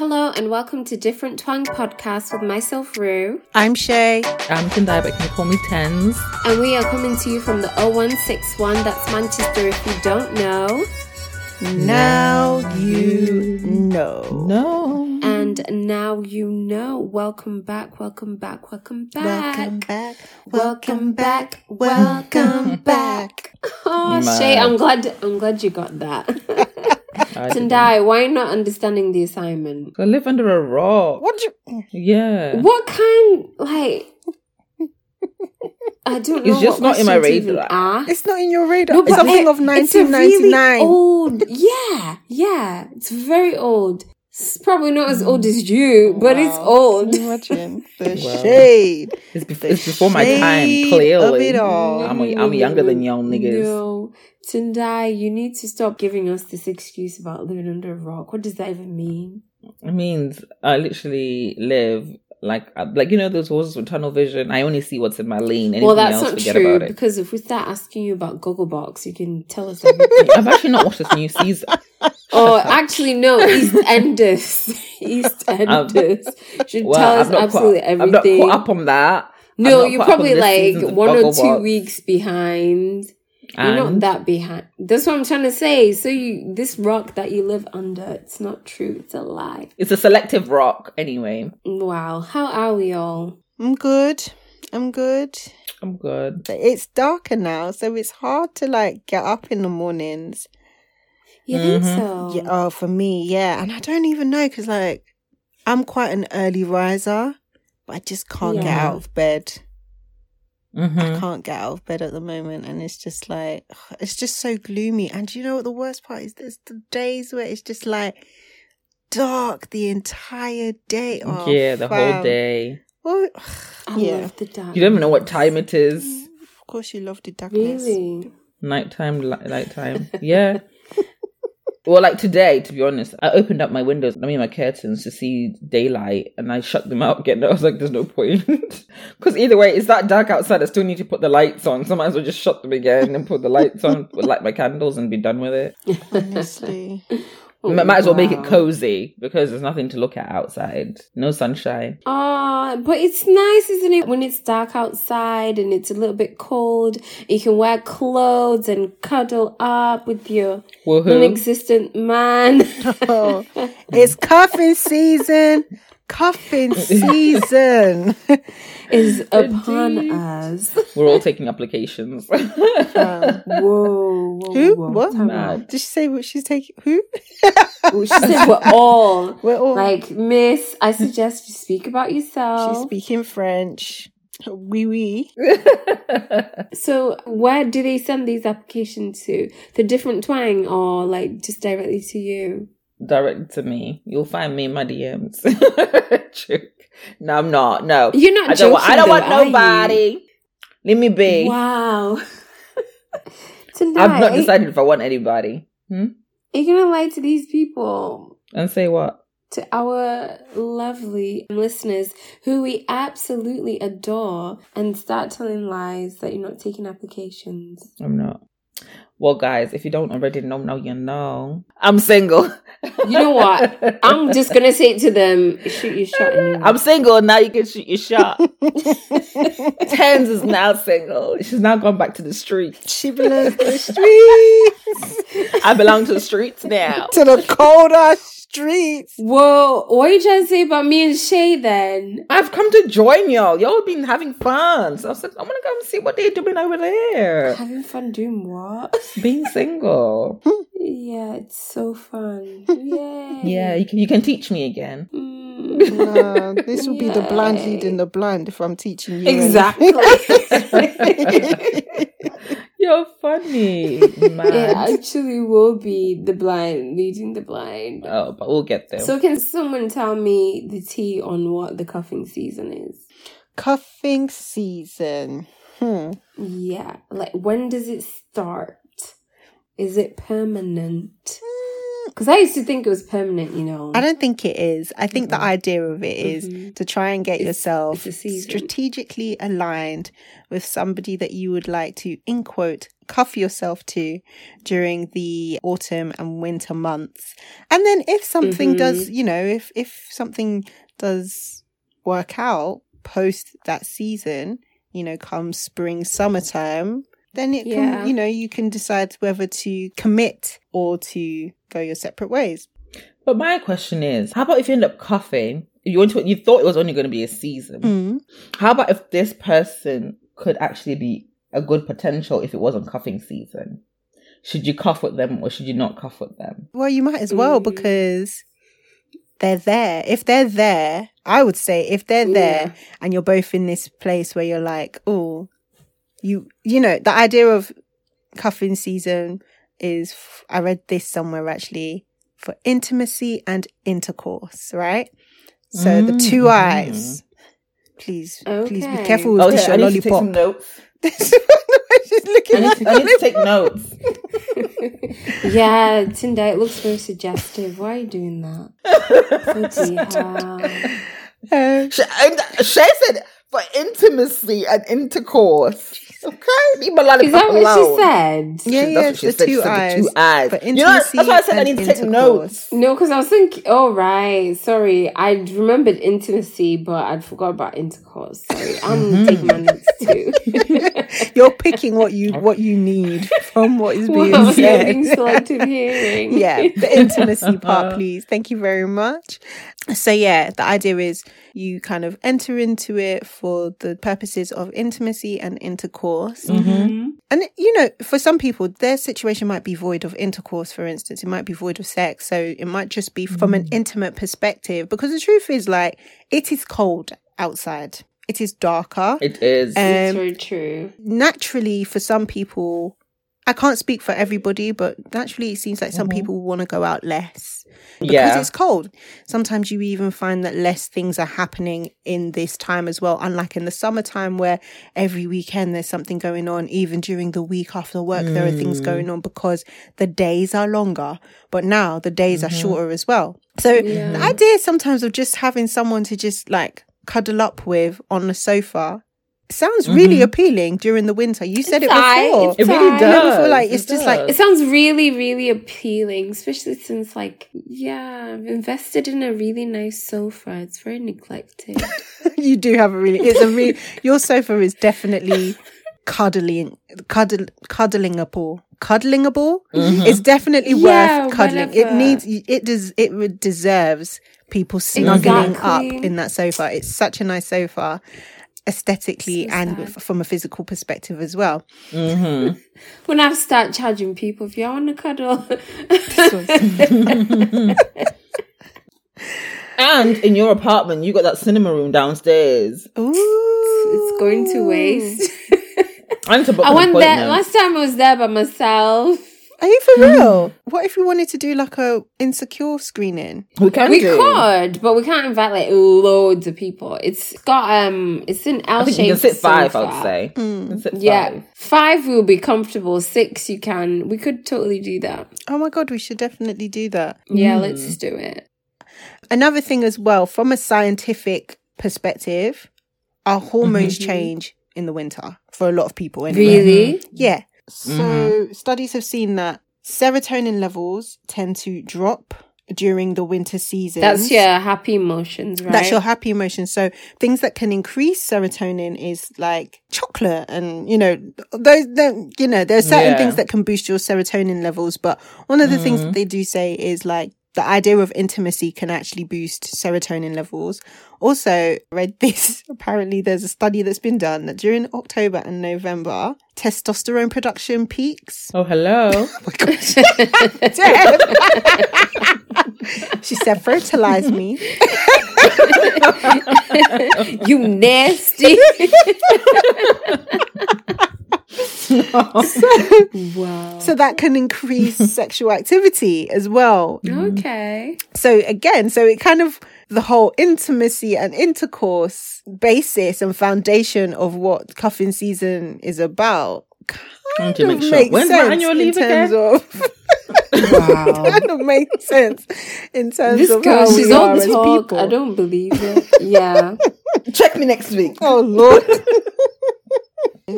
Hello and welcome to Different Twang Podcast with myself, Rue. I'm Shay. I'm Tendai, but can you call me Tens? And we are coming to you from the 0161, that's Manchester if you don't know. Now you know. No. And now you know. Welcome back, welcome back, welcome back. Welcome back. Welcome back, welcome back. Oh, Shay, I'm glad I'm glad you got that. I didn't. Tendai, why not understanding the assignment? I live under a rock. What do you? Yeah. What kind, like, I don't know. It's just what not in my question to radar. It's not in your radar. No, it's something it- of it's a really 1999. old, yeah, yeah. It's very old. It's probably not as old as you, but it's old. Imagine the Wow. shade. It's, bef- The it's before my time, shade clearly. of it all. I'm, a, I'm younger than y'all niggas. No, Tendai, you need to stop giving us this excuse about living under a rock. What does that even mean? It means I literally live like, uh, like you know, those horses with tunnel vision. I only see what's in my lane. Anything well, that's else, not forget true about it. because if we start asking you about Gogglebox, you can tell us everything. I've actually not watched this new season. oh, actually, no, EastEnders. EastEnders should Well, tell us I'm not absolutely caught, I'm not everything. caught up on that. No, you're caught up on probably like one or two weeks behind. You're not that behind. That's what I'm trying to say. So you, this rock that you live under, it's not true. It's a lie. it's a selective rock, anyway. Wow. How are we all? I'm good. I'm good. I'm good. It's darker now, so it's hard to like get up in the mornings. You think Mhm. so? Yeah, oh, for me, yeah. And I don't even know because like I'm quite an early riser, but I just can't get out of bed. Hmm I can't get out of bed at the moment, and it's just like it's just so gloomy. And you know what the worst part is? There's the days where it's just like dark the entire day. Oh, yeah, the whole day. Well, I yeah, love the dark. You don't even know what time it is. of course you love the darkness. Really? Nighttime, li- nighttime. Yeah. well, like today, to be honest, I opened up my windows, I mean my curtains to see daylight, and I shut them out again. I was like, "There's no point," because either way, it's that dark outside. I still need to put the lights on, so I might as well just shut them again and put the lights on, put, light my candles, and be done with it. Honestly, Oh, might as well make it cozy because there's nothing to look at outside. No sunshine. Ah, but it's nice, isn't it, when it's dark outside and it's a little bit cold. You can wear clothes and cuddle up with your Woohoo! non-existent man. oh, it's cuffing season. Cuffing season. is upon Indeed. us. We're all taking applications. Um, Whoa, whoa, Who? whoa. What? Mad. did she say what she's taking? Who? She said we're all We're all. like, Miss. I suggest you speak about yourself. She's speaking French. Oui, oui. so, where do they send these applications to? The different twang, or like just directly to you? Direct to me. You'll find me in my DMs. Joke. No, I'm not. No, You're not I don't. Want, I don't though, want nobody. Let me be. Wow. Tonight, I've not decided if I want anybody. Hmm? You're gonna lie to these people, And say what? to our lovely listeners who we absolutely adore, and start telling lies that you're not taking applications. I'm not. Well, guys, if you don't already know, now you know. I'm single. You know what? I'm just gonna say it to them: shoot your shot. Anyway. I'm single now. You can shoot your shot. Tens is now single. She's now gone back to the streets. She belongs to the streets. I belong to the streets now. to the colder streets. Whoa! What are you trying to say about me and Shay then? I've come to join y'all. Y'all have been having fun. So I said, I want to go and see what they're doing over there. Having fun doing what? Being single. yeah, it's so fun. Yay! Yeah, you can, you can teach me again. Mm. No, this will be the blind leading the blind if I'm teaching you. Exactly. You're funny. it actually will be the blind leading the blind. Oh, but we'll get there. So can someone tell me the tea on what the cuffing season is? Cuffing season. Hmm. Yeah, like when does it start? Is it permanent? Because I used to think it was permanent, you know. I don't think it is. I think the idea of it is Mhm. to try and get It's- yourself it's strategically aligned with somebody that you would like to, in quote, cuff yourself to during the autumn and winter months. And then if something does, you know, if if something does work out post that season, you know, come spring, summertime, then it Yeah. can, you know, you can decide whether to commit or to go your separate ways. But my question is, how about if you end up coughing? You went to, you thought it was only going to be a season. Mm. How about if this person could actually be a good potential if it wasn't cuffing season? Should you cuff with them or should you not cuff with them? Well, you might as well Mm. because they're there. If they're there, I would say if they're there and you're both in this place where you're like, oh, you, you know, the idea of cuffing season is, f- I read this somewhere actually, for intimacy and intercourse, right? So the 2 Mhm. eyes. Please, please be careful with Oh, this yeah, I your need to take some lollipop. notes. She's looking I need, to, I need to take notes. yeah, Tendai, it looks very suggestive. Why are you doing that? Bloody She, and Shay said for intimacy and intercourse. Okay, leave my lollipop Is that what alone. she said? Yeah, That's yeah, what she the said. She two said the eyes. two eyes. You know, that's why I said I need to take notes. No, because I was thinking, oh, right. Sorry. I remembered intimacy, but I'd forgot about intercourse. Sorry. I'm mm-hmm. taking my notes too. You're picking what you what you need from what is being said. being selective hearing. yeah, the intimacy part, please. Thank you very much. So yeah, the idea is you kind of enter into it for the purposes of intimacy and intercourse. Mm-hmm. And you know, for some people, their situation might be void of intercourse, for instance. It might be void of sex. So it might just be from an intimate perspective. Because the truth is like it is cold outside. It is darker. It is. Um, it's Um, very true. naturally for some people i can't speak for everybody but naturally it seems like some mm-hmm. people want to go out less. Because yeah. it's cold. Sometimes you even find that less things are happening in this time as well. Unlike in the summertime where every weekend there's something going on even during the week after work there are things going mm. on because the days are longer. But now the days are mm-hmm. shorter as well. So the idea sometimes of just having someone to just like cuddle up with on the sofa sounds really appealing during the winter. You said It's it aye, before. it's It really aye. does. I never feel like it's It just like- It sounds really, really appealing, especially since, like, yeah, I've invested in a really nice sofa. It's very neglected. you do have a really it's a really your sofa is definitely cuddling cuddle cuddlingable cuddlingable it's definitely Yeah, worth cuddling. It needs it does it deserves people snuggling up in that sofa. It's such a nice sofa aesthetically So and sad. f- from a physical perspective as well. Hmm when I start charging people, if you want to cuddle, And in your apartment, you got that cinema room downstairs. Ooh. it's going to waste. I need to book I went there appointment. last time. I was there by myself. Are you for real? What if we wanted to do like a insecure screening? We can We do. could, but we can't invite like loads of people. It's got um, it's an L I think you can shaped sit five. I sofa. would say. Hmm. You can sit Yeah, five. five will be comfortable. Six, you can. We could totally do that. Oh my god, we should definitely do that. Yeah, Mm. let's do it. Another thing as well, from a scientific perspective, our hormones Mm-hmm. change in the winter for a lot of people. Anyway. Really? Yeah. Mm-hmm. So studies have seen that serotonin levels tend to drop during the winter season. That's your happy emotions, right? That's your happy emotions. So things that can increase serotonin is like chocolate and, you know, those, the, you know, there are certain Yeah. things that can boost your serotonin levels. But one of the things mm-hmm. that they do say is like the idea of intimacy can actually boost serotonin levels. Also read this. Apparently there's a study that's been done that during October and November, testosterone production peaks. Oh, hello. Oh she said, fertilize me. you nasty. Wow. So that can increase sexual activity as well. Okay. So again, so it kind of the whole intimacy and intercourse basis and foundation of what cuffing season is about kind of make sure. makes When's my sense annual in leave terms again? of Wow. kind of makes sense in terms This of girl, how she's we are all as people. I don't believe it. Yeah. Check me next week. Oh Lord.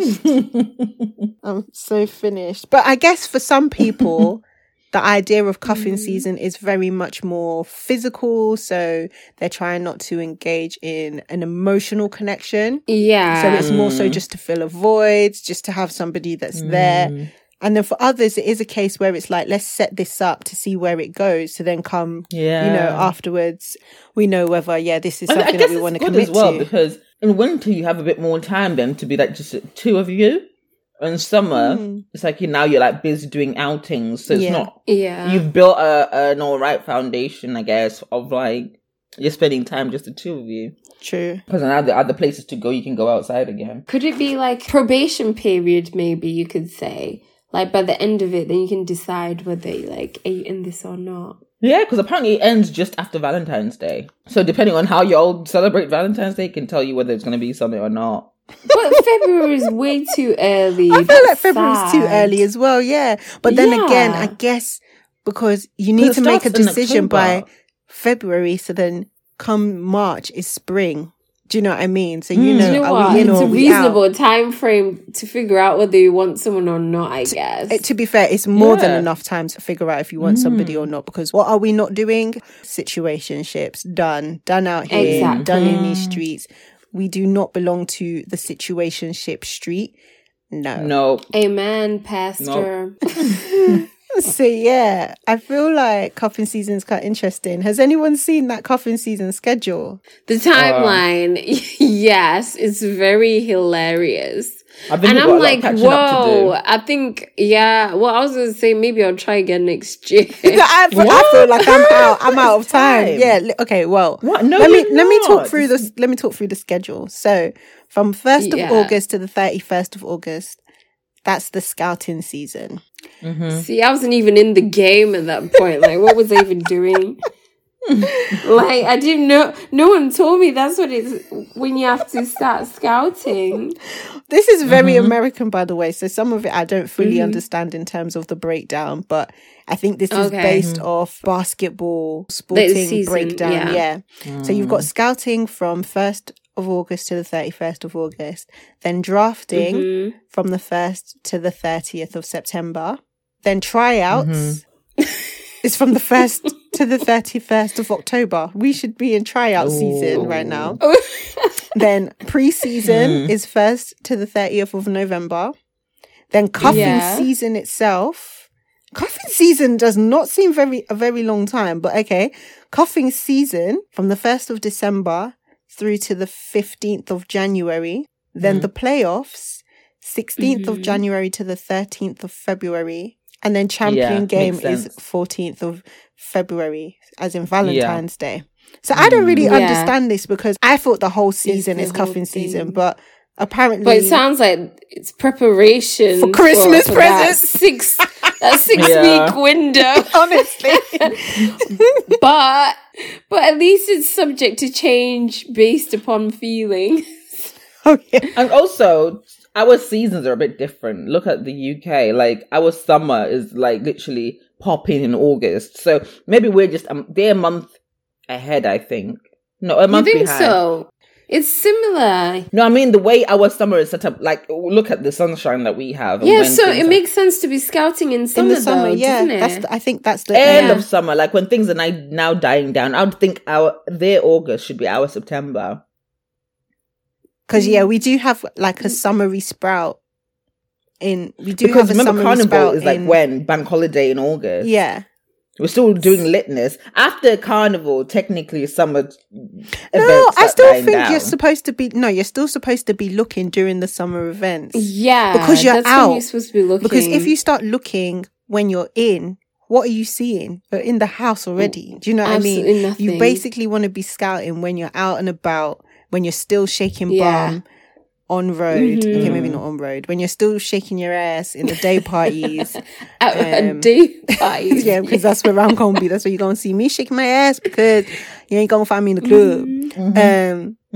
I'm so finished. But I guess for some people, the idea of cuffing mm. season is very much more physical. So they're trying not to engage in an emotional connection. Yeah. So it's more so mm. just to fill a void, just to have somebody that's there. Mm. And then for others, it is a case where it's like, let's set this up to see where it goes. To then come, Yeah. you know, afterwards, we know whether, yeah, this is I, I something that we want to good commit as well to. because in winter you have a bit more time then to be like just two of you. In summer, hmm. it's like you now you're like busy doing outings, so it's Yeah. not. yeah. You've built a an all right foundation, I guess, of like you're spending time just the two of you. True. Because now the other places to go, you can go outside again. Could it be like probation period? Maybe you could say. Like by the end of it, then you can decide whether like are you in this or not. Yeah, because apparently it ends just after Valentine's Day. So depending on how you all celebrate Valentine's Day, can tell you whether it's going to be something or not. But February is way too early. I feel That's like is too early as well, yeah. But then again, I guess because you need to make a decision by February, so then come March is spring. Do you know what I mean? So you Mm. know, you know are what? we in It's or a are we out? reasonable time frame to figure out whether you want someone or not. I guess. It- to be fair, it's more than enough time to figure out if you want somebody or not. Because what are we not doing? Situationships done, done out here, Exactly. done in these streets. We do not belong to the situationship street. No. No. Amen, Pastor. So yeah, I feel like cuffing season's is quite interesting. Has anyone seen that cuffing season schedule? The timeline, yes, it's very hilarious. I think And I'm got a lot of like, catching up to do. whoa, I think, yeah, well, I was going to say maybe I'll try again next year. I feel, I feel like I'm out. I'm out of time. Time. Yeah. li- Okay. Well, What? No, let me you're let me talk through this. Let me talk through the schedule. So, from first of Yeah. August to the thirty first of August, that's the scouting season. Mm-hmm. See, I wasn't even in the game at that point. Like, what was I even doing? like, I didn't know. No one told me that's what it's when you have to start scouting. This is very Mm-hmm. American, by the way. So some of it I don't fully mm-hmm. understand in terms of the breakdown, but I think this is Okay. based mm-hmm. off basketball sporting season, breakdown. yeah. Yeah. So you've got mm. scouting from first of August to the thirty first of August, then drafting Mhm. from the first to the thirtieth of September, then tryouts. is from the first to the thirty first of October. We should be in tryout season right now. Then pre-season is first to the 30th of November. Then cuffing Yeah. season itself. Cuffing season does not seem very a very long time, but okay. Cuffing season from the 1st of December through to the 15th of January. Then the playoffs 16th of January to the 13th of February. And then champion Yeah, game is 14th of February, as in Valentine's Day. So I don't really Yeah. understand this because I thought the whole season the is whole cuffing season, but apparently But it sounds like it's preparation For Christmas that presents. six that six Yeah. week window. honestly. but but at least it's subject to change based upon feeling. oh yeah. And also, our seasons are a bit different. Look at the UK. Like our summer is like literally popping in August. So maybe we're just um, they're a month ahead. I think. No, a You month think behind. so? It's similar. No, I mean the way our summer is set up. Like look at the sunshine that we have. Yeah, when so it are- makes sense to be scouting in summer, In the summer, though, yeah. doesn't it? That's the, I think that's the end Yeah. of summer, like when things are now, now dying down. I would think our their August should be our September. because yeah, mm. we do have like a mm. summery sprout in we do Because have a remember, Carnival sprout is like in- when bank holiday in August. yeah. We're still doing litness after Carnival. Technically, summer. No, I still think down. you're supposed to be no, you're still supposed to be looking during the summer events. yeah, Because you're that's when out. you're supposed to be looking. Because if you start looking when you're in, what are you seeing? You're in the house already. Do you know what I Absolutely mean? nothing. You basically want to be scouting when you're out and about, when you're still shaking Yeah. bum on road. Mhm. Okay, maybe not on road. When you're still shaking your ass in the day parties. at um, day party, yeah, because that's where I'm gonna be. That's where you're gonna see me shaking my ass because you ain't gonna find me in the club. Mm-hmm.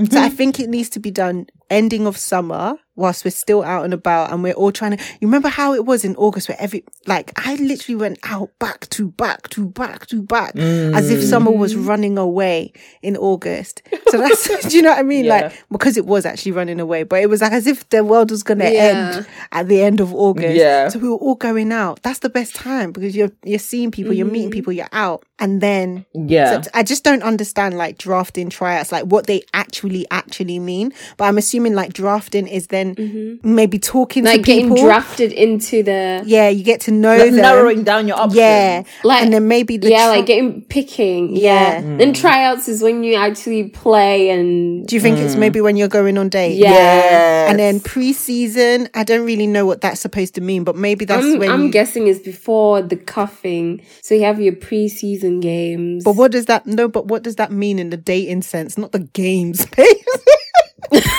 Um, so I think it needs to be done ending of summer whilst we're still out and about and we're all trying to. You remember how it was in August where every like I literally went out back to back to back to back as if summer was running away in August. So that's do you know what I mean? Yeah. Like because it was actually running away, but it was like as if the world was gonna Yeah. end at the end of August. Yeah. So we were all going out. That's the best time because you're you're seeing people, you're meeting mm-hmm. people, you're out, and then Yeah. so I just don't understand like drafting tryouts, like what they actually actually mean. But I'm assuming like drafting is then mm-hmm. maybe talking like to getting people. drafted into the yeah, you get to know Like them. narrowing down your options. yeah, Like- and then maybe the yeah, tri- like getting picking. Yeah. Yeah. Then tryouts is when you actually play and Do you think it's mm. maybe when you're going on date? Yeah. Yes. And then pre-season, I don't really know what that's supposed to mean, but maybe that's I'm, when I'm you. guessing is before the cuffing. So you have your pre-season games. but what does that? No, but what does that mean in the dating sense? Not the games, babe.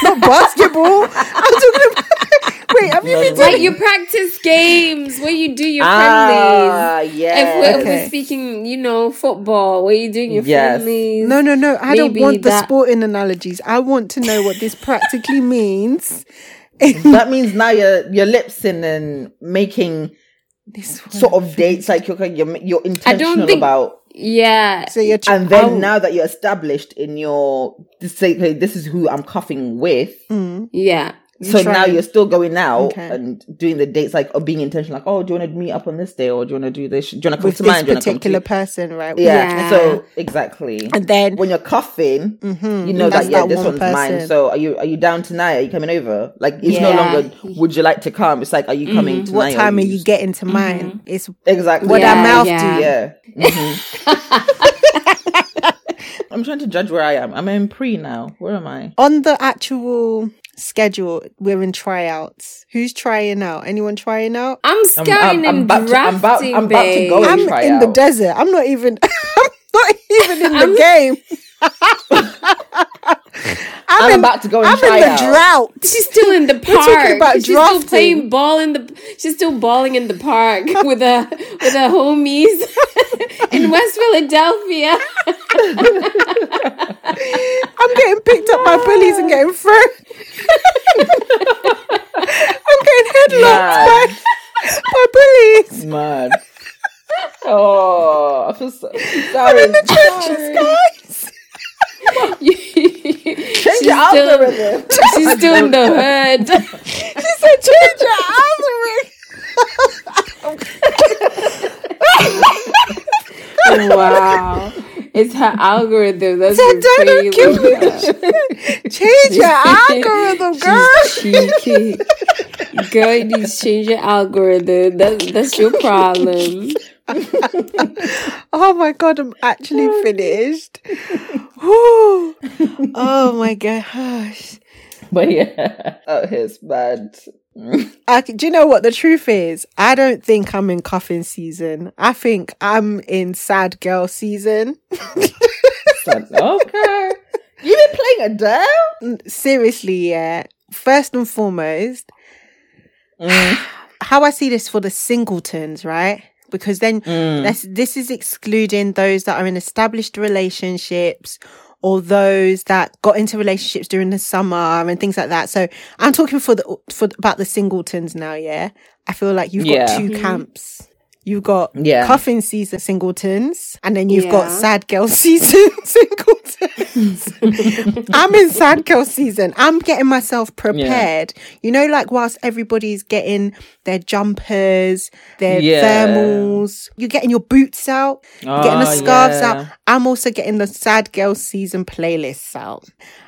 Not basketball. I'm talking about. Wait, have you been to like your practice games where you do your Ah, friendlies. yeah. If we're, if Okay. we're speaking, you know, football, where you doing your Yes. friendlies. No, no, no. I don't Maybe want the sporting analogies. I want to know what this practically means. that means now you're you're lip sync and making This one. sort of dates like you're you're, you're intentional think- about Yeah. So you're tr- and then Oh. now that you're established in your this say this is who I'm cuffing with mm. Yeah. So now you're still going out Okay. and doing the dates like or being intentional like oh do you want to meet up on this day or do you want to do this do you want to come with to this mine do you want to come particular to person, right? yeah. Yeah. so exactly And then when you're cuffing mm-hmm. you know that yeah that this one one's mine so are you are you down tonight are you coming over like it's no longer would you like to come it's like are you mm-hmm. coming tonight what time are you getting to mine? Mm-hmm. It's exactly what Yeah, our mouth yeah. do. Yeah. I'm trying to judge where I am. I'm in pre now. Where am I? on the actual schedule, we're in tryouts. Who's trying out? Anyone trying out? I'm scouting I'm and about to- I'm about- drafting, I'm about to go in. I'm try in the desert. I'm not even. I'm not even in the game. I'm, I'm in, about to go and I'm try in the out. drought. She's still in the park. talking about she's drafting. still playing ball in the. She's still balling in the park with her with her homies in West Philadelphia. I'm getting picked up by bullies and getting thrown. I'm headlocked by, by bullies. Mad. Oh, I feel so sorry. I'm in the trenches, guys. Change your still, algorithm. she's still in the hood. She said, change your algorithm. wow, it's her algorithm. That's been don't kill me. Change your algorithm, girl. She's cheeky. Girl, you need to change your algorithm. That, that's your problem. Oh my god, I'm actually finished. Whew. oh my gosh. But yeah, oh, it's bad. I, do you know what the truth is? I don't think I'm in cuffing season. I think I'm in sad girl season. okay. You've been playing Adele? Seriously, yeah. First and foremost, how I see this for the singletons, right? Because then mm. that's, this is excluding those that are in established relationships or those that got into relationships during the summer and things like that. So I'm talking for the for about the singletons now. Yeah, I feel like you've got Yeah. 2 mm-hmm. camps. You've got Yeah. cuffing season singletons, and then you've got sad girl season singletons. I'm in sad girl season. I'm getting myself prepared. You know, like whilst everybody's getting their jumpers, their Yeah. thermals, you're getting your boots out, you're getting the Oh, scarves yeah. out. I'm also getting the sad girl season playlists out.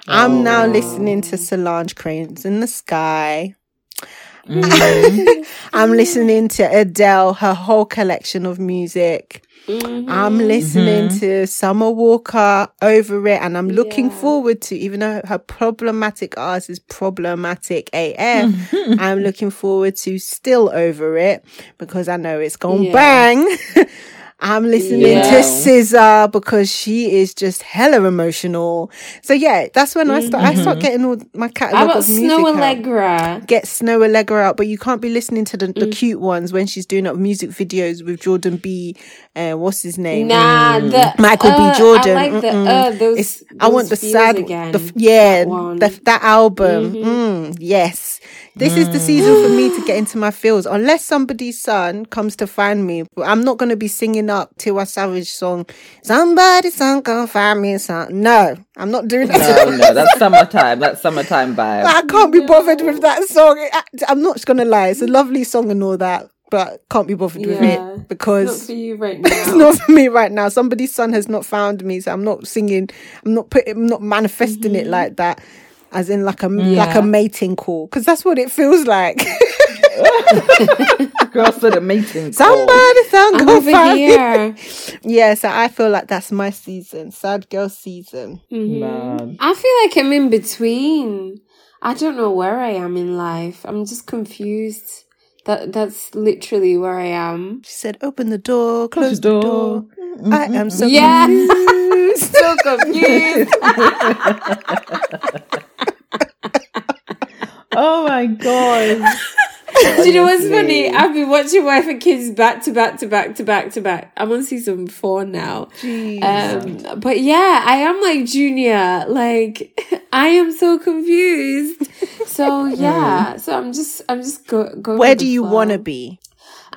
I'm now oh. listening to Solange Cranes in the Sky. Mm-hmm. I'm listening to Adele, her whole collection of music. Mm-hmm. I'm listening mm-hmm. to Summer Walker, Over It, and I'm looking forward to, even though her problematic ass is problematic AF, I'm looking forward to Still Over It because I know it's gonna Yeah. bang. I'm listening Yeah. to SZA because she is just hella emotional. So yeah, that's when I start. I start getting all my catalog of music. Snow out Allegra? get Snoh Aalegra out, but you can't be listening to the, the Mm. cute ones when she's doing up music videos with Jordan B. Uh, what's his name? Nah, the Michael uh, B. Jordan. I like the uh, those. It's, I want the sad, again. the yeah, That that album. Mm, yes, this is the mm. season for me to get into my feels. Unless somebody's son comes to find me, I'm not going to be singing up Tiwa Savage song. Somebody son gonna find me some. No, I'm not doing that. No, no, that's summertime. That's summertime vibe. I can't be bothered with that song. I'm not gonna lie. It's a lovely song and all that, but can't be bothered with Yeah. it Not because for you right it's not for me right now. Somebody's son has not found me, so I'm not singing. I'm not putting. I'm not manifesting it mm-hmm. like that, as in like a like a mating call, because that's what it feels like. Girl said a mating call. Somebody song I'm over here. Yeah, so I feel like that's my season, sad girl season. Mm-hmm. Man. I feel like I'm in between. I don't know where I am in life. I'm just confused. That that's literally where I am. She said, "Open the door, close the the door." door." I am so Yeah. confused. So confused. Oh my god. Do you know what's funny? I've been watching Wife and Kids back to back to back to back to back. I'm on season four now. Um, but yeah, I am like Junior. Like I am so confused. So yeah, so I'm just I'm just go, going. Where do you want to be?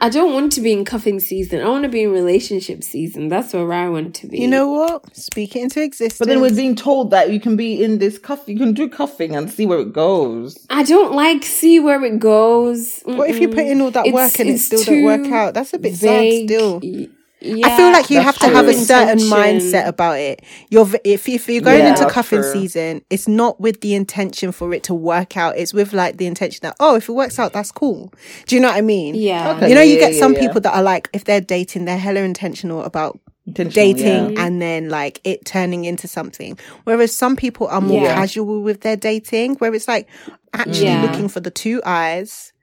I don't want to be in cuffing season. I want to be in relationship season. That's where I want to be. You know what? Speak it into existence. But then we're being told that you can be in this cuff, you can do cuffing and see where it goes. I don't like see where it goes. what if you put in all that It's- work and it it's still don't work out? That's a bit vague. sad still. Y- I yeah, feel like you have to have a certain Intention. mindset about it. You're if if you're going Yeah, into cuffing true. season, it's not with the intention for it to work out. It's with like the intention that oh, if it works out, that's cool. Do you know what I mean? Yeah. Okay. You know, you Yeah, get yeah, some yeah. people that are like, if they're dating, they're hella intentional about Intentional, dating yeah. and then like it turning into something. Whereas some people are more Yeah. casual with their dating, where it's like actually Yeah. looking for the two eyes.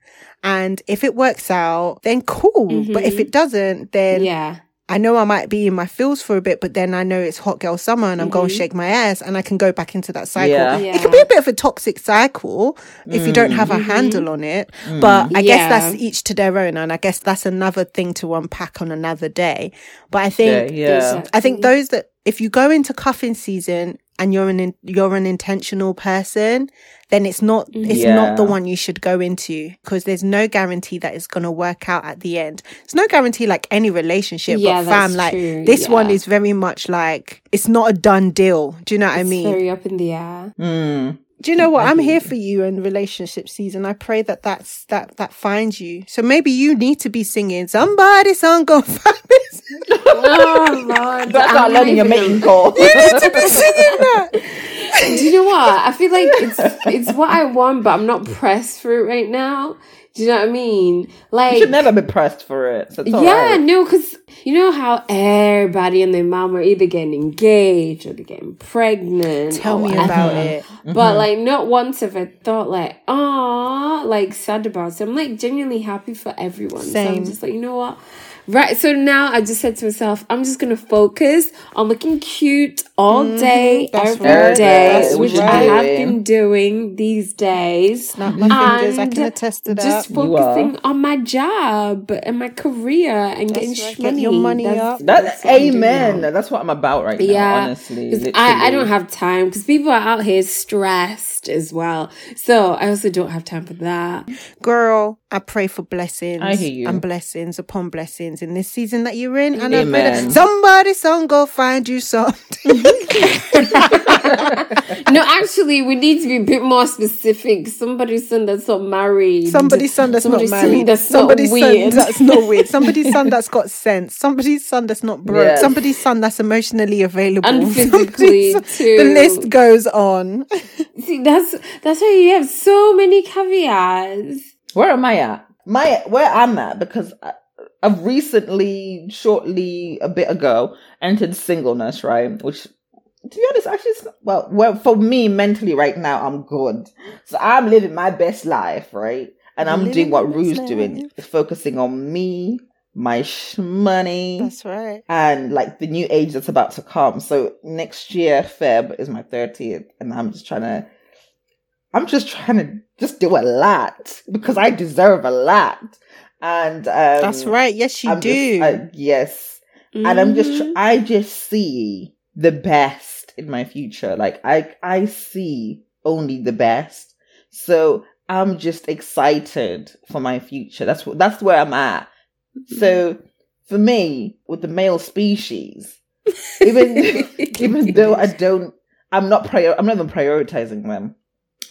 And if it works out, then cool. Mm-hmm. But if it doesn't, then Yeah. I know I might be in my feels for a bit, but then I know it's hot girl summer and I'm going to mm-hmm. shake my ass and I can go back into that cycle. Yeah. Yeah. It can be a bit of a toxic cycle if you don't have a mm-hmm. handle on it. Mm-hmm. But I guess that's each to their own. And I guess that's another thing to unpack on another day. But I think Yeah, yeah. I think those that if you go into cuffing season and you're an in, you're an intentional person, then it's not it's not the one you should go into because there's no guarantee that it's gonna work out at the end. It's no guarantee like any relationship, Yeah, but fam, that's like true, this one is very much like it's not a done deal. Do you know what I mean? very up in the air. Mm. Do you know what? I'm here for you in relationship season. I pray that that's that that finds you. So maybe you need to be singing somebody song go find me. oh Lord, That's I'm not learning your even- mating call. You need to be singing that. Do you know what? I feel like it's it's what I want, but I'm not pressed for it right now. Do you know what I mean? Like, you should never be pressed for it. So yeah, right. no, because you know how everybody and their mom are either getting engaged or they're getting pregnant. Tell me whatever. about it. But like, not once have I thought like, ah, like sad about it. I'm like genuinely happy for everyone. So Same. I'm just like, you know what? Right. So now I just said to myself, I'm just gonna focus on looking cute all day, Mm-hmm. every right. day, That's which right. I have been doing these days. Snap my fingers. I can attest to that. Just focusing on my job and my career and getting right. money. Get your money up. That's, what amen. That's what I'm about right now. Yeah, honestly, 'Cause literally. I, I don't have time because people are out here stressed as well. So I also don't have time for that. Girl, I pray for blessings I hear you. and blessings upon blessings in this season that you're in. And I pray Amen. that somebody son go find you something. no, actually, we need to be a bit more specific. Somebody's son that's not married. Somebody's son that's Somebody's not son married. that's not Somebody's weird. son that's not weird. Somebody's son that's got sense. Somebody's son that's not broke. Yes. Somebody's son that's emotionally available. And physically, too. The list goes on. See, that's that's why you have so many caveats. Where am I at? My where I'm at because I, I've recently, shortly, a bit ago, entered singleness. Right, which to be honest, actually, it's not, well, well, for me mentally right now, I'm good. So I'm living my best life, right, and I'm Living doing what your Rue's best doing, life. focusing on me, my sh- money, That's right. and like the new age that's about to come. So next year, Feb is my 30th, and I'm just trying to, I'm just trying to just do a lot because I deserve a lot. And um, That's right. Yes, you I'm do. Just, uh, yes, and I'm just, Mhm. tr- I just see the best in my future. Like I, I see only the best. So I'm just excited for my future. That's what, that's where I'm at. So for me, with the male species, even even though I don't, I'm not prior, I'm not even prioritizing them.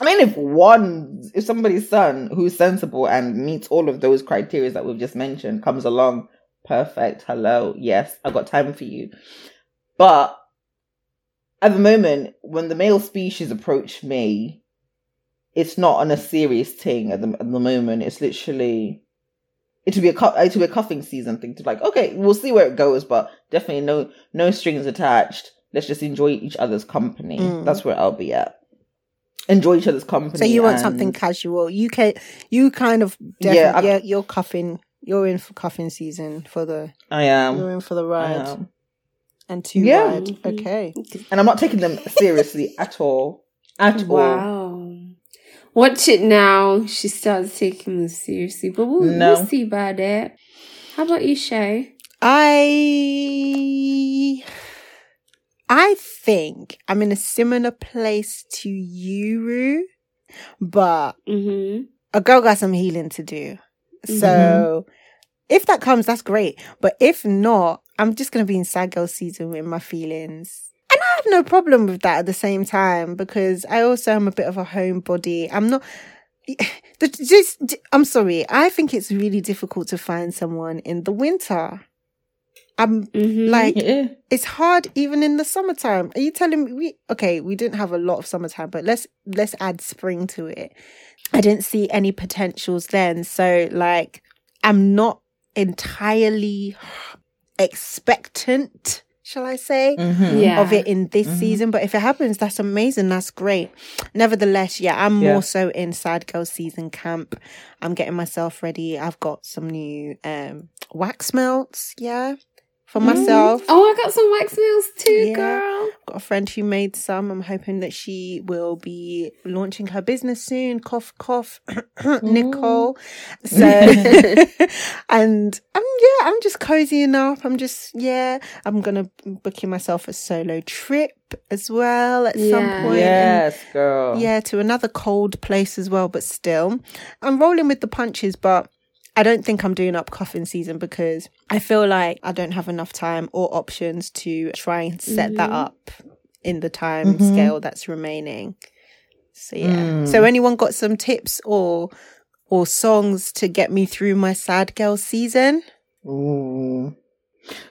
I mean, if one, if somebody's son who's sensible and meets all of those criteria that we've just mentioned comes along, perfect. Hello, yes, I've got time for you. But at the moment, when the male species approach me, it's not on a serious thing at the, at the moment. It's literally it will be a cu- it be a cuffing season thing to like okay we'll see where it goes but definitely no no strings attached let's just enjoy each other's company Mm. that's where i'll be at enjoy each other's company So you want and- something casual? You can you kind of Yeah, I- yeah, you're cuffing. You're in for cuffing season for the. i am You're in for the I ride am. and two Yeah. ride. Okay. and i'm not taking them seriously at all at all Wow. Watch it now. She starts taking this seriously, but we'll, No. we'll see about it. How about you, Shay? I I think I'm in a similar place to you, Rue, but Mm-hmm. a girl got some healing to do. So if that comes, that's great. But if not, I'm just gonna be in sad girl season with my feelings. And I have no problem with that at the same time because I also am a bit of a homebody. I'm not the just I'm sorry. I think it's really difficult to find someone in the winter. I'm Mm-hmm. like yeah it's hard even in the summertime. Are you telling me we okay, we didn't have a lot of summertime, but let's let's add spring to it. I didn't see any potentials then. So like I'm not entirely expectant, shall I say? Mhm. yeah. Of it in this Mhm. season, but if it happens, that's amazing. That's great. Nevertheless, yeah, I'm Yeah. more so in sad girl season camp. I'm getting myself ready. I've got some new um wax melts, yeah, for myself. Oh, I got some wax meals too, Yeah. girl. got a friend who made some. I'm hoping that she will be launching her business soon. Cough, cough, Nicole. So, and um, yeah, I'm just cozying up. I'm just, yeah, I'm going to booking myself a solo trip as well at some Yeah. point. And yes girl yeah, to another cold place as well, but still, I'm rolling with the punches, but I don't think I'm doing up cuffing season because I feel like I don't have enough time or options to try and set that up in the time Mhm. scale that's remaining. So yeah. Mm. So anyone got some tips or or songs to get me through my sad girl season? Ooh.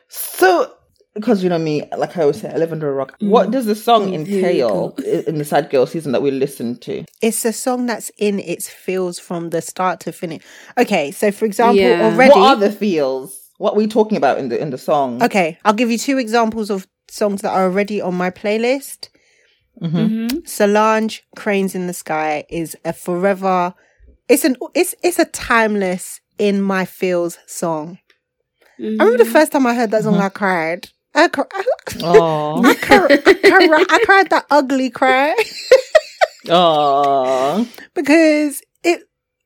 So, because you know me, like I always say, I live under a rock. What does the song Mm, here you entail in the Sad Girl season that we listen to? It's a song that's in its feels from the start to finish. Okay, so for example, Yeah. already What are the feels? What are we talking about in the in the song? Okay, I'll give you two examples of songs that are already on my playlist. Mm-hmm. Solange, Cranes in the Sky is a forever it's an it's it's a timeless in my feels song. I remember the first time I heard that song I cried. I, cr- I, Aww. I, cr- I, cr- I cried that ugly cry Aww. because it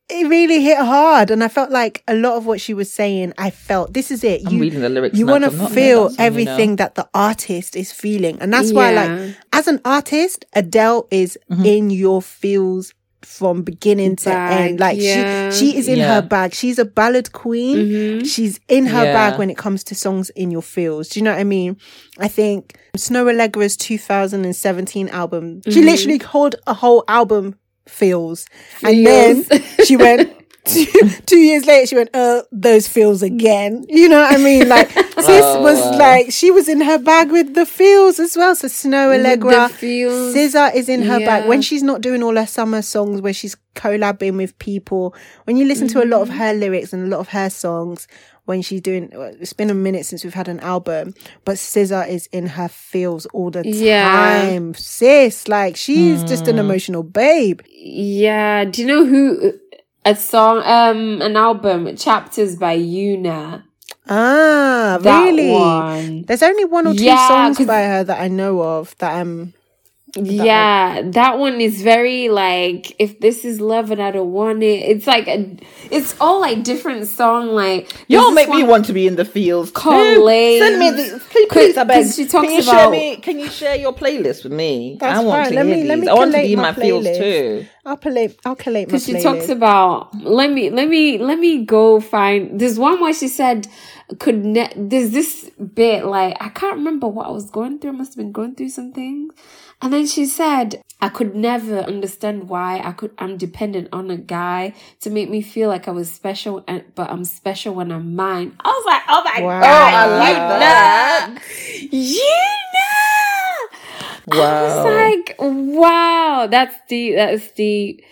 it really hit hard and I felt like a lot of what she was saying I felt this is it. I'm reading the lyrics. you want to 'cause I've not heard feel that you know. everything that the artist is feeling and that's why like as an artist adele is Mm-hmm. in your feels from beginning to Bag, end like yeah. she she is in Yeah. her bag she's a ballad queen Mm-hmm. she's in her Yeah. bag when it comes to songs in your feels do you know what i mean i think Snoh Aalegra's 2017 album she Mm-hmm. literally called a whole album feels and then she went two, two years later she went uh those feels again you know what i mean like sis Oh, was wow. like she was in her bag with the feels as well so Snoh Aalegra SZA is in her bag when she's not doing all her summer songs where she's collabing with people when you listen to a lot of Mm-hmm. her lyrics and a lot of her songs when she's doing it's been a minute since we've had an album but SZA is in her feels all the Yeah. time sis like she's just an emotional babe Yeah. Do you know who? A song, um, an album, Chapters by Yuna. Ah, That really? one. There's only one or two Yeah, songs by her that I know of that um Yeah, that one is very like if this is love and I don't want it. It's like a, it's all like different song. Like Y'all there's make me want to be in the fields. too. Collate. Send me the please, please, I beg. 'cause she Can talks you share me? Can you share your playlist with me? That's I want fine. to Let hear me- let these. me I want to collate be in my my fields too. I'll collate I'll collate my because she talks about let me let me let me go find there's one where she said could ne- there's this bit like I can't remember what I was going through. I must have been going through some things. And then she said, I could never understand why I could I'm dependent on a guy to make me feel like I was special and but I'm special when I'm mine. I was like, oh my Wow. god, oh, I like you that. know. You know. I Wow. was like, wow, that's deep, that's deep.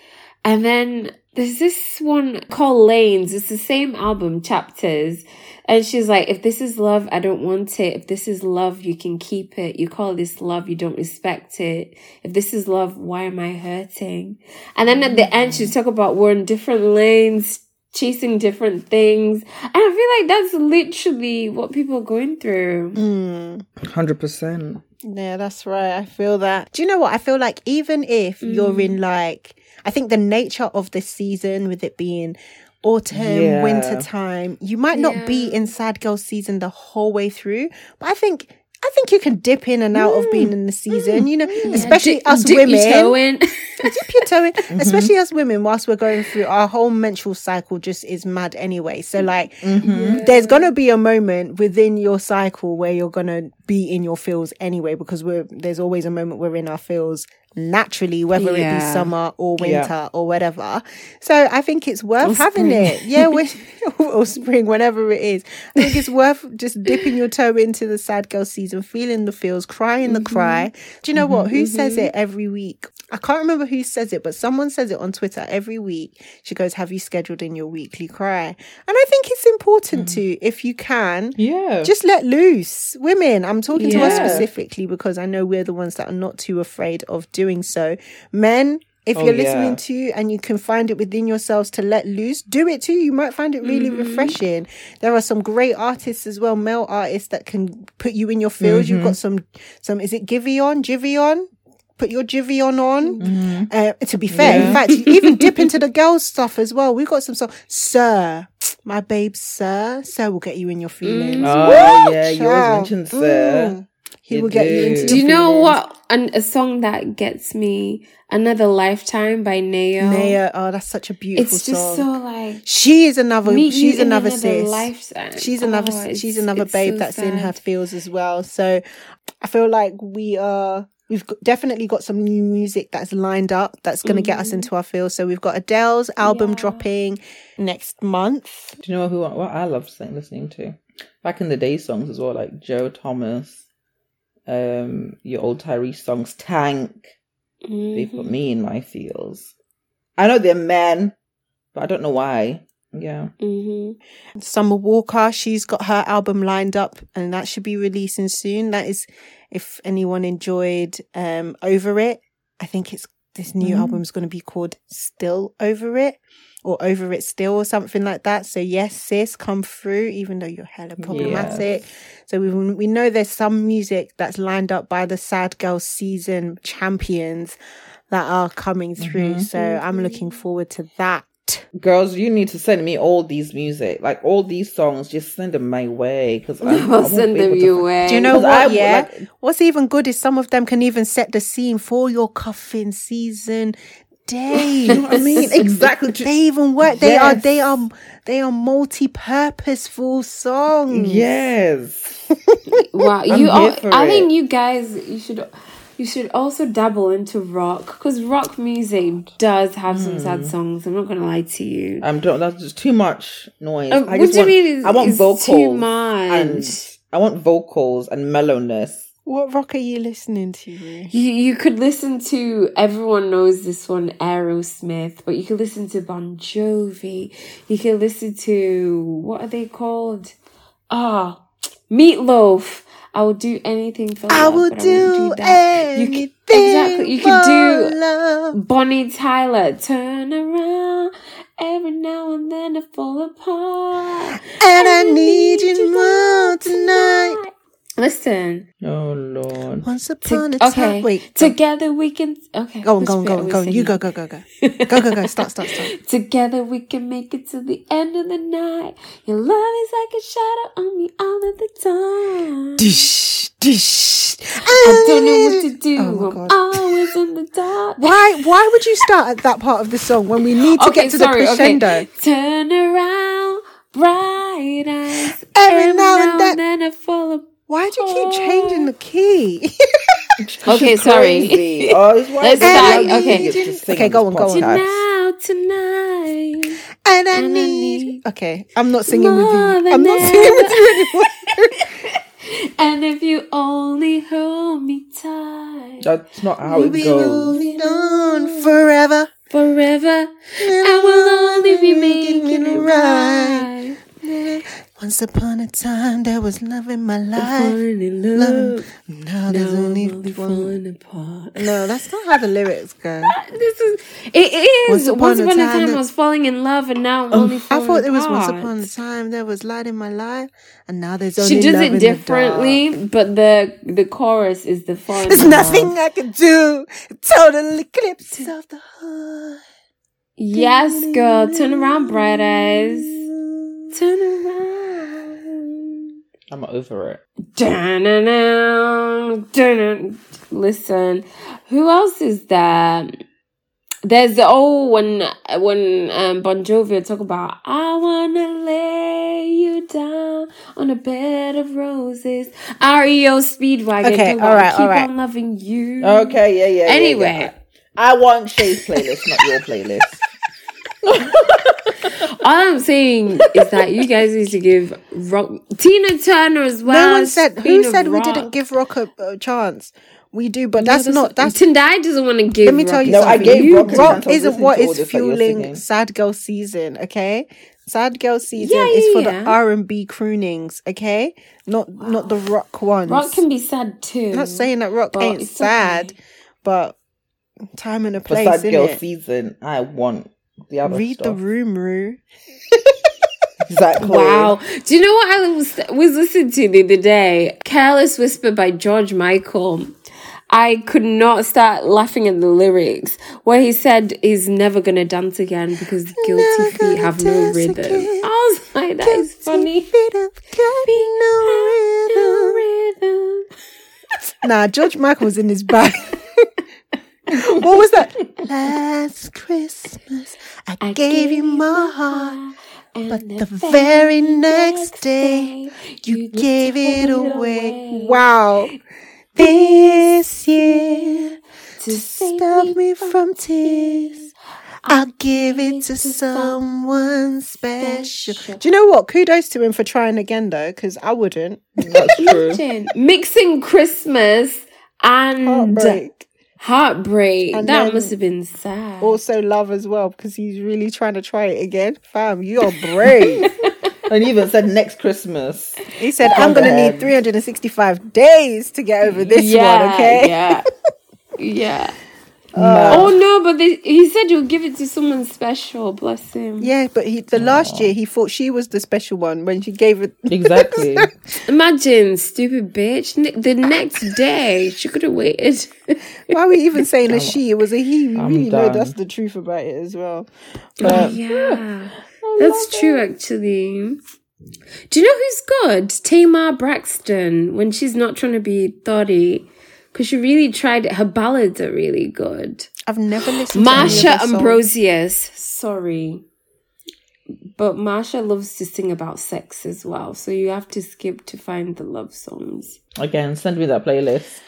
And then there's this one called Lanes. It's the same album, Chapters. And she's like, if this is love, I don't want it. If this is love, you can keep it. You call this love, you don't respect it. If this is love, why am I hurting? And then at the end, she's talking about we're in different lanes, chasing different things. And I feel like that's literally what people are going through. Mm. 100%. Yeah, that's right. I feel that. Do you know what? I feel like even if you're in like, I think the nature of the season with it being autumn, Yeah. winter time, you might not be in sad girl season the whole way through, but I think. I think you can dip in and out of being in the season, mm. you know, mm. especially Dip- us dip women. your toe in. dip your toe in, mm-hmm. especially us women, whilst we're going through our whole menstrual cycle, just is mad anyway. So, like, mm-hmm. there's gonna be a moment within your cycle where you're gonna be in your feels anyway, because we're there's always a moment we're in our feels naturally, whether it be summer or Yeah. winter or whatever. So, I think it's worth Or having spring. it. Yeah, or spring, whenever it is. I think it's worth just dipping your toe into the sad girl season, feeling the feels, crying the mm-hmm. cry. Do you know what? Who says mm-hmm. it every week? I can't remember who says it, but someone says it on Twitter every week. She goes, Have you scheduled in your weekly cry? And I think it's important hmm. to, if you can, Yeah. just let loose. Women, I'm talking to us specifically because I know we're the ones that are not too afraid of doing so. Men, if Oh, you're yeah. listening to and you can find it within yourselves to let loose, do it too. You might find it really mm-hmm. refreshing. There are some great artists as well, male artists that can put you in your feels. You've mm-hmm. got some, some, is it Giveon? Giveon? Put your Giveon on. Uh, to be fair, in fact, you even dip into the girls' stuff as well. We've got some song, Sir, my babe, Sir. Sir will get you in your feelings. Oh, Woo! yeah. You always mention Sir. Mm. He You will get you do. into Do you know feelings. what? An, a song that gets me another lifetime by Nao. Naya, oh, that's such a beautiful It's just song. so like she is another. meet she's you another, another sis. lifetime. She's another. Oh, she's another babe so that's in her sad. feels as well. So I feel like we are. We've definitely got some new music that's lined up that's going to get us into our feels. So we've got Adele's album Yeah. dropping next month. Do you know who what I love listening to? Back in the day songs as well, like Joe Thomas, um, your old Tyrese songs, Tank. They put me in my feels. I know they're men, but I don't know why. Yeah. Mm-hmm. Summer Walker, she's got her album lined up and that should be releasing soon. That is, if anyone enjoyed um Over It, I think it's this new Mhm. album's going to be called Still Over It or Over It Still or something like that. So yes, sis, come through, even though you're hella problematic. So we we know there's some music that's lined up by the Sad Girl season champions that are coming through. Mhm. So I'm looking forward to that. Girls, you need to send me all these music, like all these songs. Just send them my way because I'll send them your way. Do you know what? would Yeah. like- What's even good is some of them can even set the scene for your cuffing season day. You know what I mean? Exactly. They even work. They are. They are. They are multi-purposeful songs. Yes. Wow, I'm you all, here for I it. think you guys you should you should also dabble into rock because rock music does have some Hmm. sad songs. I'm not gonna lie to you. I'm don't. That's just too much noise. Uh, I what just do you mean I want is vocals too much? and I want vocals and mellowness. What rock are you listening to? Rue? You you could listen to everyone knows this one Aerosmith, but you could listen to Bon Jovi. You could listen to what are they called? Ah, Meatloaf. I will do anything for I love, will I do won't do that. You anything. could, exactly. You for do love. Bonnie Tyler. Turn around. Every now and then I fall apart. And I need you more tonight. Listen. Oh Lord. Once To- upon a time. okay. Wait. Go, Together we can. Okay. go on. Go on. Go on. Go on. You go. Go. Go. Go. Go. Go. Go. Start. Start. Start. Together we can make it to the end of the night. Your love is like a shadow on me all of the time. Dish. Dish. I don't know what to do. Oh I'm God. always in the dark. Why? Why would you start at that part of the song when we need to get to the crescendo? Turn around, bright eyes. Every now and then. I fall apart. Why do you keep changing the key? Okay, sorry. Oh, it's why Let's start. love Okay. you to sing Okay, go on, go on. podcast. Now tonight. and I And I need. need Okay, I'm not singing with you. I'm not singing with you anymore. And if you only hold me tight That's not how it We goes. rolling on forever. forever, And I will only be making it right. Once upon a time, there was love in my life. In love, Now there's now only falling apart. No, that's not how the lyrics go. This is it is. Once Once upon upon, a time time, I was falling in love, and now I'm oh, only I thought it was apart. once upon a time there was light in my life, and now there's only She does love it in the dark. differently, but the the chorus is the falling. There's in nothing I can do. Total eclipse of the heart. Yes, girl, turn around, bright eyes. Turn around. I'm over it. Dun-dun-dun, dun-dun. Listen, who else is there? There's the oh when when um, Bon Jovi talk about I wanna lay you down on a bed of roses. REO Speedwagon. Okay, talk about, alright, keep alright. on loving you. Okay, yeah, yeah. yeah, Anyway. yeah. I want Shay's playlist, not your playlist. All I'm saying is that you guys need to give rock Tina Turner as well. No one said. Who said we rock. didn't give rock a, a chance? We do, but No, that's, not. That's Tendai doesn't want to give. Let me tell rock you a No, I something. chance. gave You- rock rock chance. I was isn't listening what to all is this that you're fueling sad girl season. Okay, sad girl season Yeah, is for yeah. the R and B croonings. Okay, not not the oh. rock ones. Rock can be sad too. I'm not saying that rock ain't sad, okay. but time and a For place. sad girl innit? season, I want the other Read the stuff. room, Rue. Exactly. Wow. Do you know what I was was listening to the other day? Careless Whisper by George Michael. I could not start laughing at the lyrics where he said he's never gonna dance again because guilty Never feet have no rhythm. again. I was like, that is funny. Feet have got no No rhythm. rhythm. Nah, George Michael was in his bag. what was that? Last Christmas, I, gave you my heart. and But the very next day, You gave it away. Wow. This year, to to stop me from from tears, I'll give it to someone special. Do you know what? Kudos to him for trying again, though, because I wouldn't. That's true. Mixing Christmas and Heartbreak. Heartbreak. And that must have been sad. Also, love as well, because he's really trying to try it again. Fam, you're brave. and he even said next Christmas. he said, I'm going to need 365 days to get over this yeah, one, okay? Yeah. Yeah. Mad. Oh no, but they, he said you'll give it to someone special. Bless him. Yeah, but he, the last year he thought she was the special one when she gave it. Exactly. Imagine, stupid bitch. The next day, she could have waited. Why are we even saying a she? It was a he. We I'm really know that's the truth about it as well. But yeah, that's true. Actually, do you know who's good? Tamar Braxton. When she's not trying to be thotty, because she really tried. It. Her ballads are really good. I've never listened to any of Marsha her songs. Ambrosius. Sorry. But Marsha loves to sing about sex as well, so you have to skip to find the love songs. Again, send me that playlist.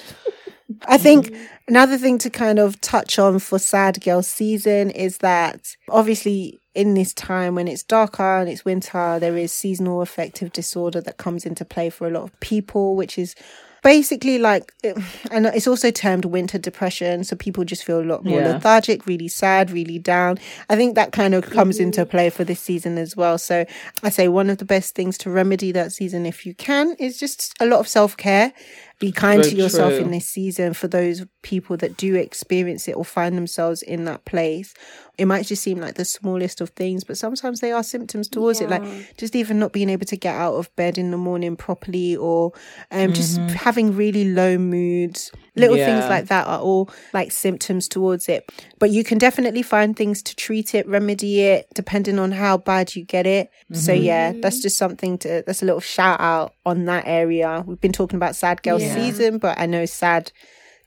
I think another thing to kind of touch on for Sad Girl season is that obviously in this time when it's darker and it's winter, there is seasonal affective disorder that comes into play for a lot of people, which is basically like, and it's also termed winter depression. So people just feel a lot more Yeah. lethargic, really sad, really down. I think that kind of comes into mm-hmm. play for this season as well. So I say one of the best things to remedy that season, if you can, is just a lot of self care. Be kind Very to yourself true. in this season for those people that do experience it or find themselves in that place. It might just seem like the smallest of things, but sometimes they are symptoms towards it. Like just even not being able to get out of bed in the morning properly or um, just having really low moods. Little things like that are all like symptoms towards it. But you can definitely find things to treat it, remedy it, depending on how bad you get it. So mm-hmm. yeah, that's just something to that's a little shout out on that area. We've been talking about sad girl Yeah. season, but I know sad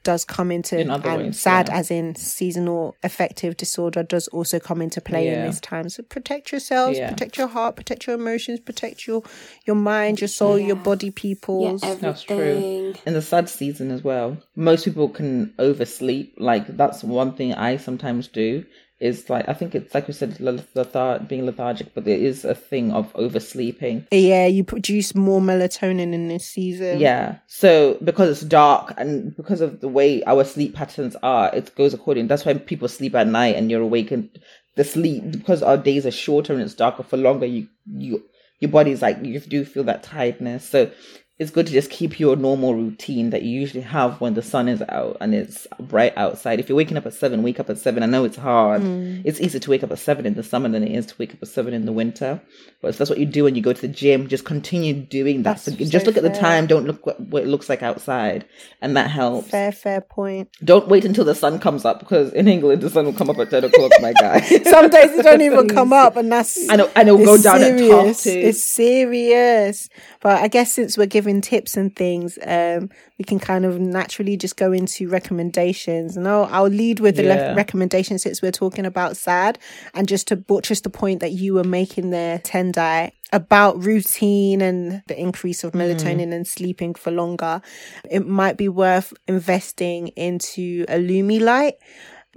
does come into In other and ways, sad yeah. as in seasonal affective disorder does also come into play in Yeah. this time. So protect yourselves, Yeah. protect your heart, protect your emotions, protect your your mind, your soul, your Yeah. body, Yeah, peoples. That's true. in the sad season as well. Most people can oversleep. Like that's one thing I sometimes do. Is like I think it's like we said, lethar- being lethargic, but there is a thing of oversleeping. yeah, you produce more melatonin in this season. Yeah. So because it's dark and because of the way our sleep patterns are, it goes according. That's why people sleep at night and you're awakened. The sleep because our days are shorter and it's darker for longer. You you your body's like you do feel that tiredness. So it's good to just keep your normal routine that you usually have when the sun is out and it's bright outside. If you're waking up at seven, wake up at seven. I know it's hard. Mm. It's easier to wake up at seven in the summer than it is to wake up at seven in the winter. But if that's what you do when you go to the gym, just continue doing that. That's just so look at the time. Don't look what, what it looks like outside, and that helps. Fair, fair point. Don't wait until the sun comes up because in England the sun will come up at ten o'clock. My guy. Some days it don't even come up, and that's I know, and it'll go down at serious. two. It's serious. But I guess since we're giving tips and things, um, we can kind of naturally just go into recommendations. And I'll, I'll lead with the le- Yeah. recommendation since we're talking about sad. And just to buttress the point that you were making there, Tendai, about routine and the increase of melatonin and sleeping for longer, it might be worth investing into a Lumie light.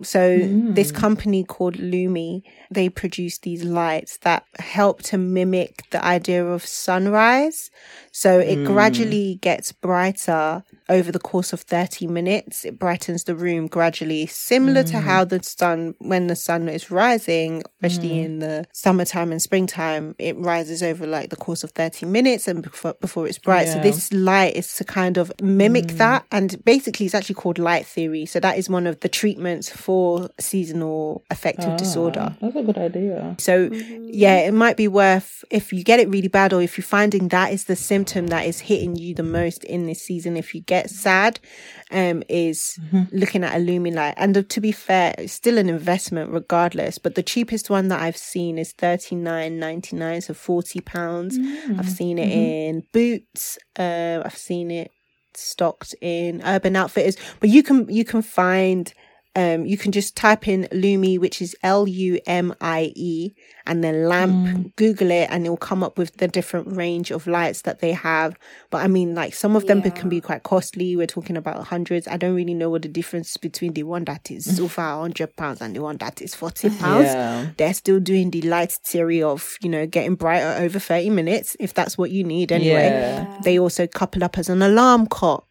So this company called Lumie, they produce these lights that help to mimic the idea of sunrise. So it hmm. gradually gets brighter over the course of 30 minutes. It brightens the room gradually, similar to how hmm. the sun, when the sun is rising, especially hmm. in the summertime and springtime, it rises over like the course of 30 minutes and before, before it's bright. So this light is to kind of mimic that. And basically, it's actually called light theory. So that is one of the treatments for seasonal affective disorder. Ah, That's a good idea. So, yeah, it might be worth if you get it really bad or if you're finding that is the symptom that is hitting you the most in this season. If you get sad, um, is looking at a Lumilight. And uh, to be fair, it's still an investment regardless. But the cheapest one that I've seen is thirty nine ninety nine, so forty pounds. I've seen it in Boots. Uh, I've seen it stocked in Urban Outfitters. But you can you can find um, you can just type in Lumie, which is L U M I E, and then lamp, Google it, and it'll come up with the different range of lights that they have. But I mean, like some of them Yeah. can be quite costly. We're talking about hundreds. I don't really know what the difference between the one that is so far hundred pounds and the one that is forty pounds. Yeah. They're still doing the light theory of you know getting brighter over thirty minutes if that's what you need. Anyway, Yeah. they also couple up as an alarm clock.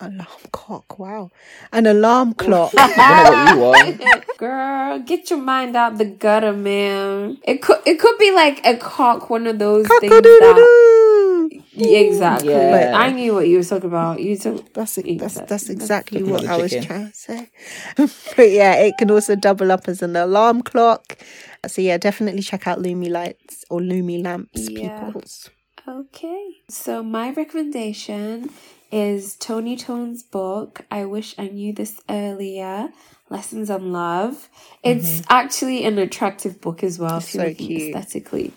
Alarm clock, wow. An alarm clock. I don't know what you want. Girl, get your mind out the gutter, man. It could it could be like a cock, one of those things that Cock-a-doodle-doo. Yeah, exactly. Yeah. I knew what you were talking about. You took That's that's Exactly. that's exactly Talking what I was chicken. trying to say. but yeah, it can also double up as an alarm clock. So yeah, definitely check out Lumie lights or Lumie lamps, Yeah. peoples. Okay. So my recommendation is Tony Tone's book, I Wish I Knew This Earlier. Lessons on Love. It's mm-hmm. actually an attractive book as well, if you're So cute. aesthetically.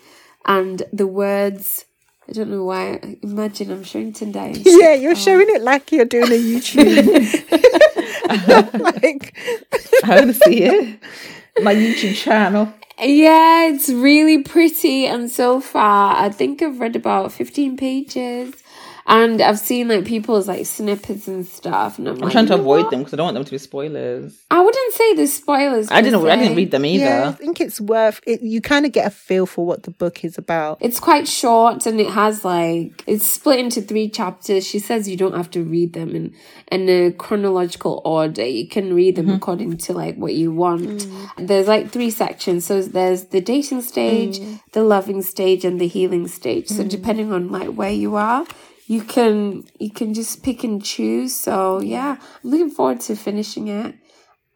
And the words I don't know why imagine I'm showing Tendai. Yeah, you're Oh. showing it like you're doing a YouTube. like I want to see it. My YouTube channel. Yeah, it's really pretty. And so far, I think I've read about 15 pages. And I've seen like people's like snippets and stuff. And I'm, I'm like, trying to avoid what? them because I don't want them to be spoilers. I wouldn't say the spoilers. I didn't. I didn't read them either. yeah, I think it's worth it. You kind of get a feel for what the book is about. It's quite short and it has like it's split into three chapters. She says you don't have to read them in in a chronological order. You can read them mm-hmm. according to like what you want. Mm. There's like three sections. So there's the dating stage, mm. the loving stage, and the healing stage. So mm. depending on like where you are, you can you can just pick and choose. So yeah, I'm looking forward to finishing it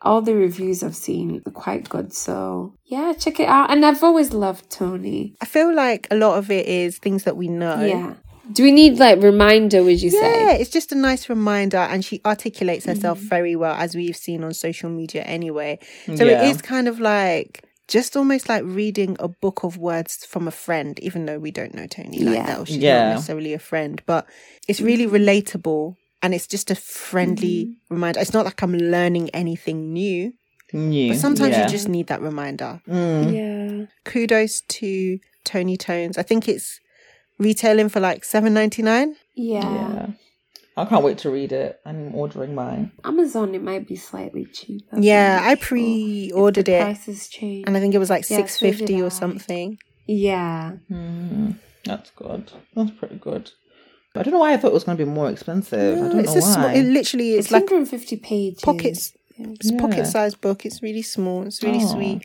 all the reviews I've seen are quite good. So yeah, check it out. And I've always loved Tony. I feel like a lot of it is things that we know. Yeah. Do we need like reminder? Would you Yeah, say? Yeah, it's just a nice reminder, and she articulates herself Mm-hmm. very well, as we've seen on social media anyway. So Yeah. it is kind of like just almost like reading a book of words from a friend, even though we don't know Tony like Yeah. that, or she's Yeah. not necessarily a friend, but it's really relatable. and it's just a friendly reminder. It's not like I'm learning anything new, New. but sometimes yeah. you just need that reminder. Mm. Yeah. Kudos to Tony Tones. I think it's retailing for like seven ninety nine. Yeah. Yeah. I can't wait to read it. I'm ordering mine. Amazon, it might be slightly cheaper. Yeah, I'm I not sure pre-ordered it, Prices change. and I think it was like Yeah, six so did fifty I. or something. yeah. Mm, that's good. That's pretty good. But I don't know why I thought it was going to be more expensive. I don't it's know a small. why. It literally is it's like 150 pages. pockets. It's Yeah. pocket sized book. It's really small. It's really Oh. sweet.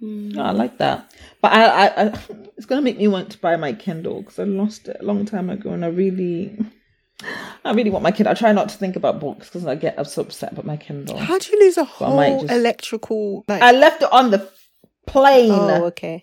No, I like that. But I, I, I it's going to make me want to buy my Kindle because I lost it a long time ago, and I really, I really want my Kindle. I try not to think about books because I get so upset about my Kindle. How do you lose a whole just- electrical? Like, I left it on the plane. oh, okay.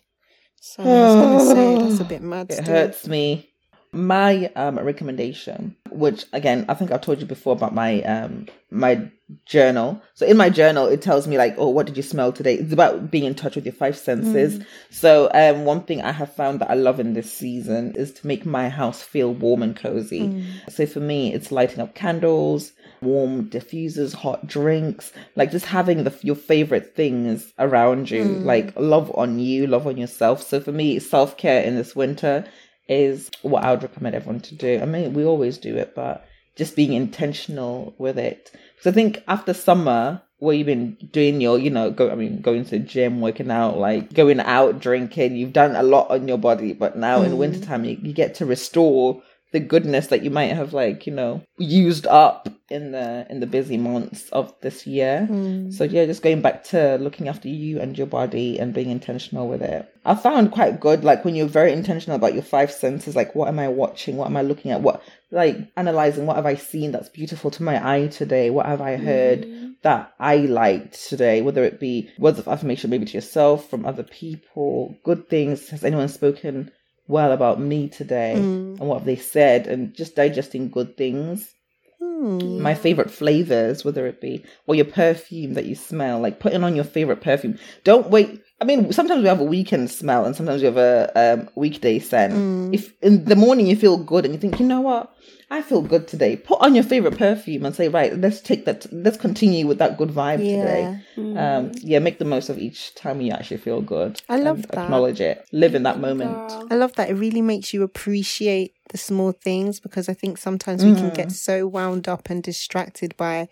So I was gonna say that's a bit mad. It still. hurts me. My um recommendation, which again I think I've told you before about my um my journal. So in my journal it tells me like, oh, what did you smell today? It's about being in touch with your five senses. So um one thing I have found that I love in this season is to make my house feel warm and cozy. So for me it's lighting up candles, warm diffusers, hot drinks, like just having the your favorite things around you, like love on you, love on yourself. So for me, self care in this winter is what I would recommend everyone to do. I mean, we always do it, but just being intentional with it. Because I think after summer, where you've been doing your, you know, go, I mean, going to the gym, working out, like going out, drinking, you've done a lot on your body, but now in mm-hmm. wintertime, you, you get to restore the goodness that you might have like you know used up in the in the busy months of this year. Hmm. So yeah just going back to looking after you and your body and being intentional with it. I found quite good like when you're very intentional about your five senses like what am i watching? What am i looking at? What like analyzing what have i seen that's beautiful to my eye today? What have i heard hmm. that i liked today? Whether it be words of affirmation maybe to yourself from other people good things. Has anyone spoken well about me today and what have they said and just digesting good things. Hmm. my favorite flavors whether it be or your perfume that you smell like putting on your favorite perfume. Don't wait i mean sometimes we have a weekend smell and sometimes we have a um, weekday scent. If in the morning you feel good and you think you know what? I feel good today. Put on your favorite perfume and say right let's take that let's continue with that good vibe today. Um yeah make the most of each time you actually feel good I love that. acknowledge it. Live in that moment. Girl. I love that. It really makes you appreciate the small things because I think sometimes we can get so wound up and distracted by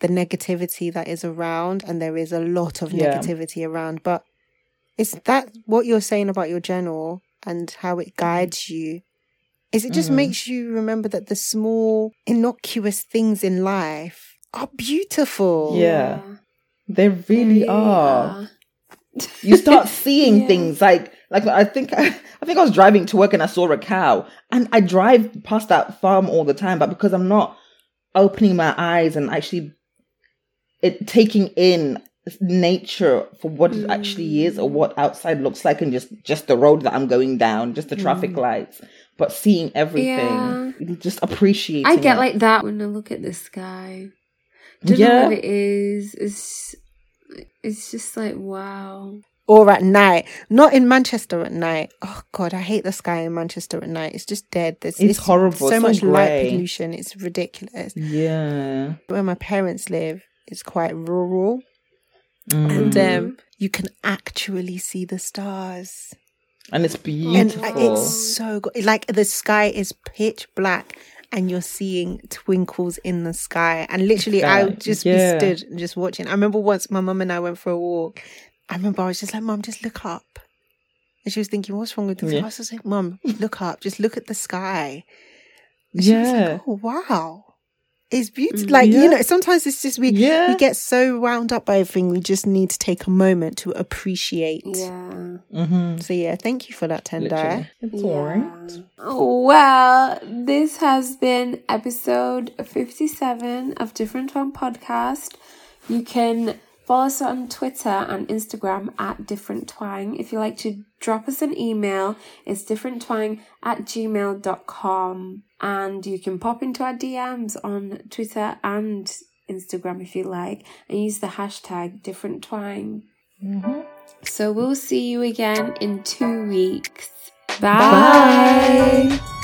the negativity that is around, and there is a lot of Yeah. negativity around. But is that what you're saying about your journal and how it guides you? Is it just mm. makes you remember that the small, innocuous things in life are beautiful? Yeah. They really They are. You start seeing Yeah. things like like I think I, I think I was driving to work and I saw a cow and I drive past that farm all the time, but because I'm not opening my eyes and actually it taking in nature for what it actually is or what mm. outside looks like and just just the road that I'm going down, just the traffic mm. lights, but seeing everything, just appreciating. I get it. like that when I look at the sky. Don't Yeah. know what it is. It's it's just like wow. Or at night, not in Manchester at night. Oh God, I hate the sky in Manchester at night. It's just dead. There's It's horrible. So It's so much light pollution. It's ridiculous. yeah. Where my parents live, it's quite rural, Mm. and um, you can actually see the stars. and it's And beautiful. uh, it's so good. Like the sky is pitch black, and you're seeing twinkles in the sky. And literally, I would just yeah. be stood and just watching. I remember once my mum and I went for a walk. I remember I was just like, "Mum, just look up." And she was thinking, "What's wrong with this?" Yeah. I was like, "Mum, look up. Just look at the sky." And she was Yeah. like, "Oh wow." It's beautiful. Like, Yeah. you know, sometimes it's just we Yeah. we get so wound up by everything. We just need to take a moment to appreciate. Yeah. Mm-hmm. So yeah, thank you for that, Tendai. Literally. It's alright. Oh, Well, this has been episode 57 of Different Twang Podcast. You can follow us on Twitter and Instagram at Different Twang. If you like to drop us an email, it's differenttwang at gmail.com. And you can pop into our DMs on Twitter and Instagram if you like, and use the hashtag Different Twang. Mm-hmm. So we'll see you again in two weeks. Bye. Bye.